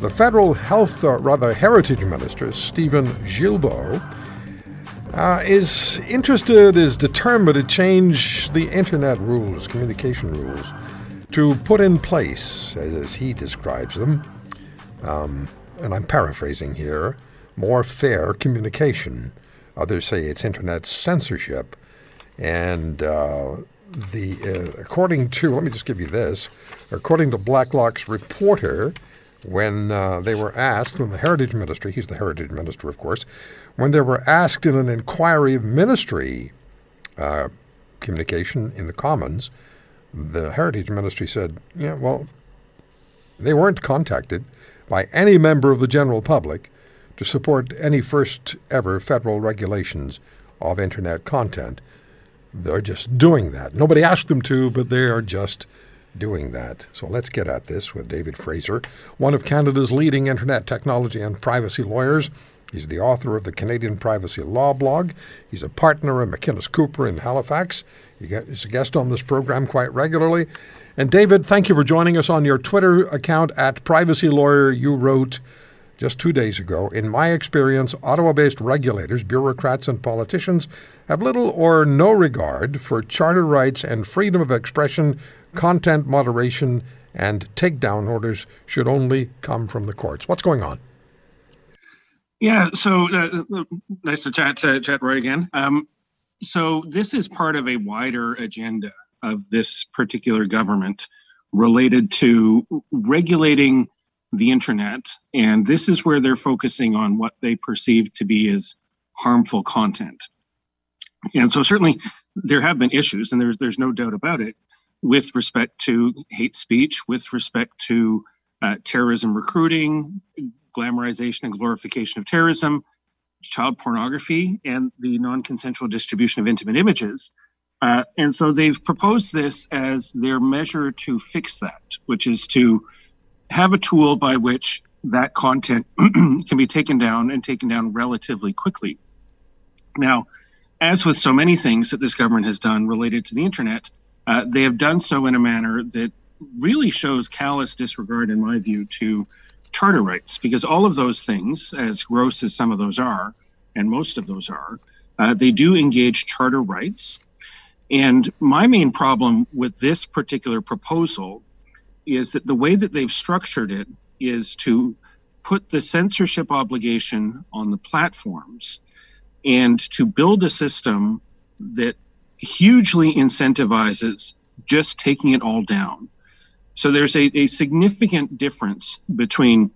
The federal health, or rather heritage minister, Steven Guilbeault, uh, is interested, is determined to change the internet rules, communication rules, to put in place, as he describes them, um, and I'm paraphrasing here, more fair communication. Others say it's internet censorship. And uh, the uh, according to, let me just give you this, according to Blacklock's reporter, when uh, they were asked, when the Heritage Ministry, he's the Heritage Minister, of course, when they were asked in an inquiry of ministry uh, communication in the Commons, the Heritage Ministry said, yeah, well, they weren't contacted by any member of the general public to support any first ever federal regulations of Internet content. They're just doing that. Nobody asked them to, but they are just doing that. So let's get at this with David Fraser, one of Canada's leading Internet technology and privacy lawyers. He's the author of the Canadian Privacy Law blog. He's a partner at McInnes Cooper in Halifax. He's a guest on this program quite regularly. And David, thank you for joining us on your Twitter account at Privacy Lawyer. You wrote, just two days ago. In my experience, Ottawa based regulators, bureaucrats, and politicians have little or no regard for charter rights and freedom of expression, content moderation, and takedown orders should only come from the courts. What's going on? Yeah, so uh, uh nice to chat, uh, chat right again. Um, so this is part of a wider agenda of this particular government related to regulating the internet. And this is where they're focusing on what they perceive to be as harmful content. And so certainly there have been issues, and there's there's no doubt about it, with respect to hate speech, with respect to uh, terrorism recruiting, glamorization and glorification of terrorism, child pornography, and the non-consensual distribution of intimate images. Uh, and so they've proposed this as their measure to fix that, which is to have a tool by which that content can be taken down and taken down relatively quickly. Now, as with so many things that this government has done related to the internet, uh, they have done so in a manner that really shows callous disregard, in my view, to charter rights, because all of those things, as gross as some of those are, and most of those are, uh, they do engage charter rights. And my main problem with this particular proposal is that the way that they've structured it is to put the censorship obligation on the platforms and to build a system that hugely incentivizes just taking it all down. So there's a, a significant difference between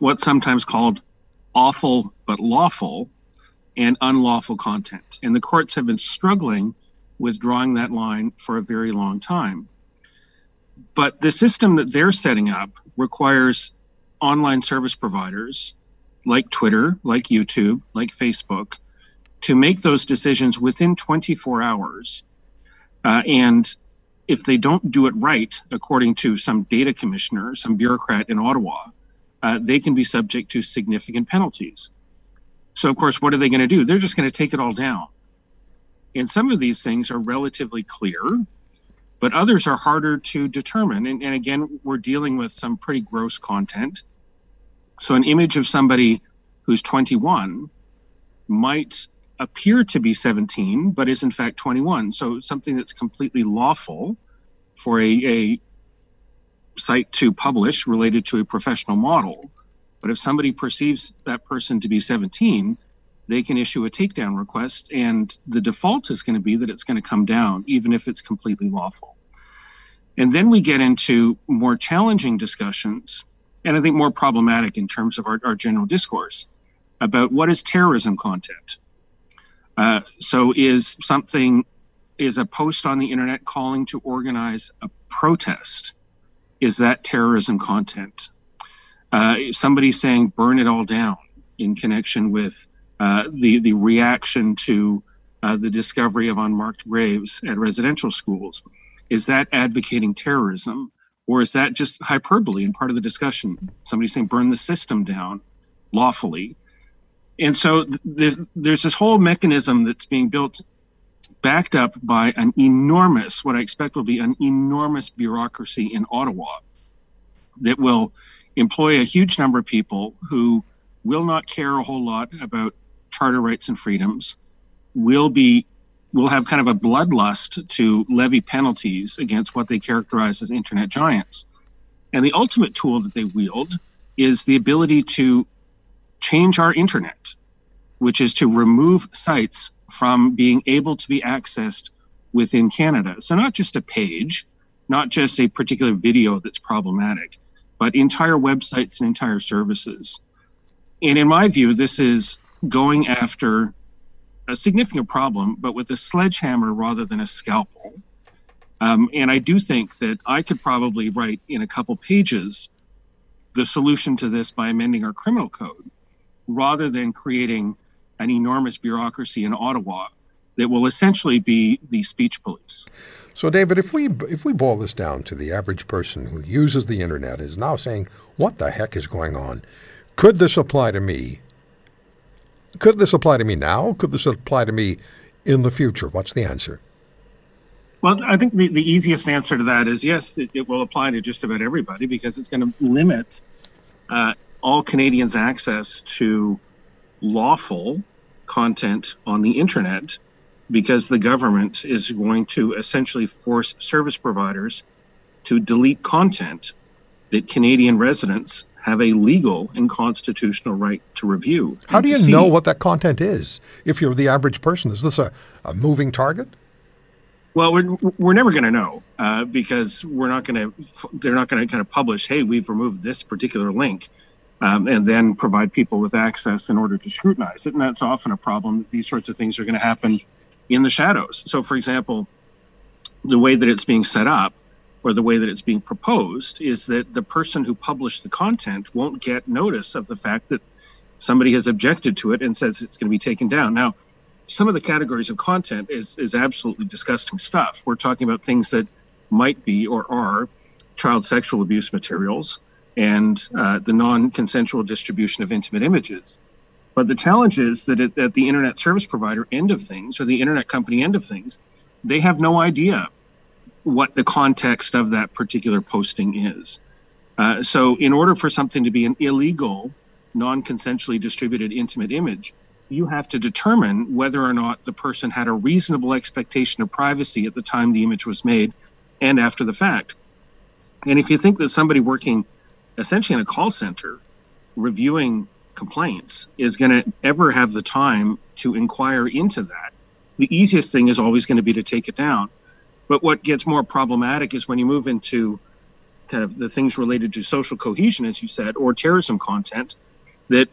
what's sometimes called awful but lawful and unlawful content. And the courts have been struggling with drawing that line for a very long time. But the system that they're setting up requires online service providers like Twitter, like YouTube, like Facebook to make those decisions within 24 hours. Uh, and if they don't do it right, according to some data commissioner, some bureaucrat in Ottawa, uh, they can be subject to significant penalties. So, of course, what are they going to do? They're just going to take it all down. And some of these things are relatively clear but others are harder to determine. And, and again, we're dealing with some pretty gross content. So, an image of somebody who's 21 might appear to be 17, but is in fact 21. So, something that's completely lawful for a, a site to publish related to a professional model. But if somebody perceives that person to be 17, they can issue a takedown request, and the default is going to be that it's going to come down, even if it's completely lawful. And then we get into more challenging discussions, and I think more problematic in terms of our, our general discourse about what is terrorism content. Uh, so is something is a post on the internet calling to organize a protest is that terrorism content uh, somebody saying burn it all down in connection with uh, the the reaction to uh, the discovery of unmarked graves at residential schools is that advocating terrorism or is that just hyperbole and part of the discussion? Somebody saying burn the system down lawfully. And so there's, there's this whole mechanism that's being built backed up by an enormous, what I expect will be an enormous bureaucracy in Ottawa that will employ a huge number of people who will not care a whole lot about charter rights and freedoms, will be will have kind of a bloodlust to levy penalties against what they characterize as internet giants. And the ultimate tool that they wield is the ability to change our internet, which is to remove sites from being able to be accessed within Canada. So, not just a page, not just a particular video that's problematic, but entire websites and entire services. And in my view, this is going after a significant problem, but with a sledgehammer rather than a scalpel. Um, and I do think that I could probably write in a couple pages the solution to this by amending our criminal code rather than creating an enormous bureaucracy in Ottawa that will essentially be the speech police. So, David, if we if we boil this down to the average person who uses the internet is now saying, "What the heck is going on?" Could this apply to me? Could this apply to me now? Could this apply to me in the future? What's the answer? Well, I think the, the easiest answer to that is yes, it, it will apply to just about everybody because it's going to limit uh, all Canadians' access to lawful content on the internet because the government is going to essentially force service providers to delete content that Canadian residents have a legal and constitutional right to review. How do you know what that content is if you're the average person? Is this a, a moving target? Well, we're, we're never going to know uh, because we're not going to, they're not going to kind of publish, hey, we've removed this particular link um, and then provide people with access in order to scrutinize it. And that's often a problem. These sorts of things are going to happen in the shadows. So, for example, the way that it's being set up or the way that it's being proposed is that the person who published the content won't get notice of the fact that somebody has objected to it and says it's going to be taken down. Now, some of the categories of content is is absolutely disgusting stuff. We're talking about things that might be or are child sexual abuse materials and uh, the non-consensual distribution of intimate images. But the challenge is that at, at the internet service provider end of things, or the internet company end of things, they have no idea what the context of that particular posting is. Uh, so, in order for something to be an illegal, non consensually distributed intimate image, you have to determine whether or not the person had a reasonable expectation of privacy at the time the image was made and after the fact. And if you think that somebody working essentially in a call center reviewing complaints is going to ever have the time to inquire into that. The easiest thing is always going to be to take it down. But what gets more problematic is when you move into kind of the things related to social cohesion, as you said, or terrorism content, that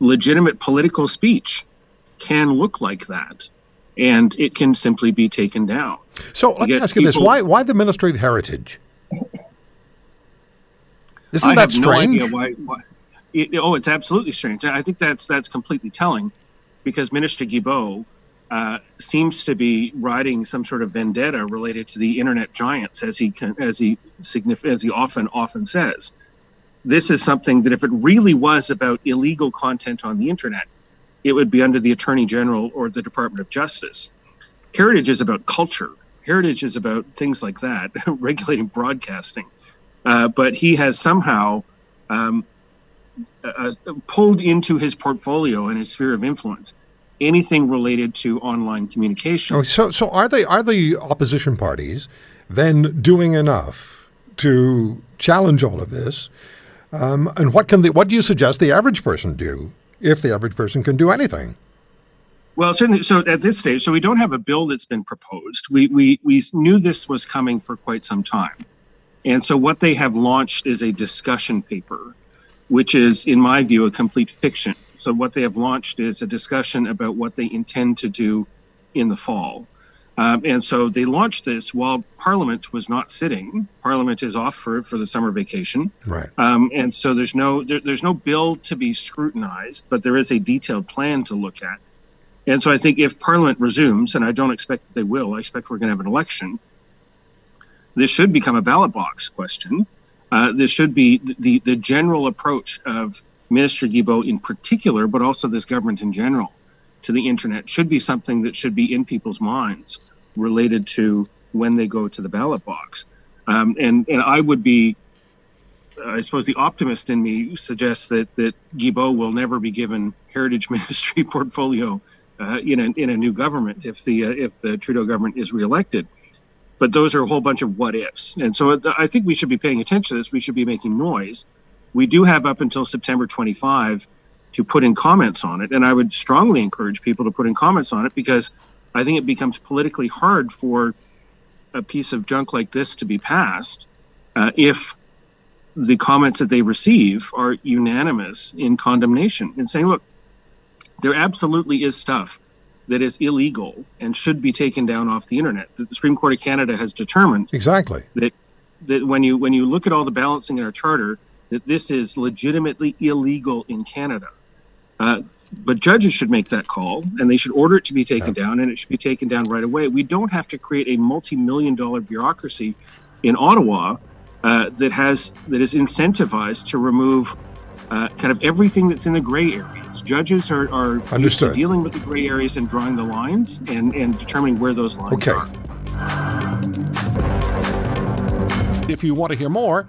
legitimate political speech can look like that. And it can simply be taken down. So let me ask you this: Why, why the ministry of heritage? Isn't I that strange? No why, why it, oh, it's absolutely strange. I think that's that's completely telling, because Minister Guilbeault uh, seems to be riding some sort of vendetta related to the internet giants, as he can, as he as he often often says. This is something that if it really was about illegal content on the internet, it would be under the Attorney General or the Department of Justice. Heritage is about culture. Heritage is about things like that, regulating broadcasting. Uh, but he has somehow um, uh, uh, pulled into his portfolio and his sphere of influence anything related to online communication. Oh, so, so are they are the opposition parties then doing enough to challenge all of this? Um, and what can the, what do you suggest the average person do if the average person can do anything? Well, certainly. So at this stage, so we don't have a bill that's been proposed. We we we knew this was coming for quite some time. And so what they have launched is a discussion paper, which is, in my view, a complete fiction. So what they have launched is a discussion about what they intend to do in the fall. Um, and so they launched this while Parliament was not sitting. Parliament is off for, for the summer vacation, right? Um, and so there's no there, there's no bill to be scrutinized, but there is a detailed plan to look at. And so I think if Parliament resumes, and I don't expect that they will, I expect we're going to have an election. This should become a ballot box question. Uh, this should be the the general approach of Minister Guilbeault in particular, but also this government in general to the internet should be something that should be in people's minds related to when they go to the ballot box. Um, and and I would be, I suppose, the optimist in me suggests that that Guilbeault will never be given heritage ministry portfolio uh, in a in a new government if the uh, if the Trudeau government is reelected. But those are a whole bunch of what ifs, and so I think we should be paying attention to this. We should be making noise. We do have up until September 25 to put in comments on it. And I would strongly encourage people to put in comments on it because I think it becomes politically hard for a piece of junk like this to be passed uh, if the comments that they receive are unanimous in condemnation and saying, look, there absolutely is stuff that is illegal and should be taken down off the internet. The Supreme Court of Canada has determined exactly that that when you when you look at all the balancing in our charter, that this is legitimately illegal in Canada. Uh, but judges should make that call and they should order it to be taken yeah. down and it should be taken down right away. We don't have to create a multi-million dollar bureaucracy in Ottawa uh, that has that is incentivized to remove uh, kind of everything that's in the gray areas. Judges are, are Understood. dealing with the gray areas and drawing the lines and, and determining where those lines okay. are. If you want to hear more,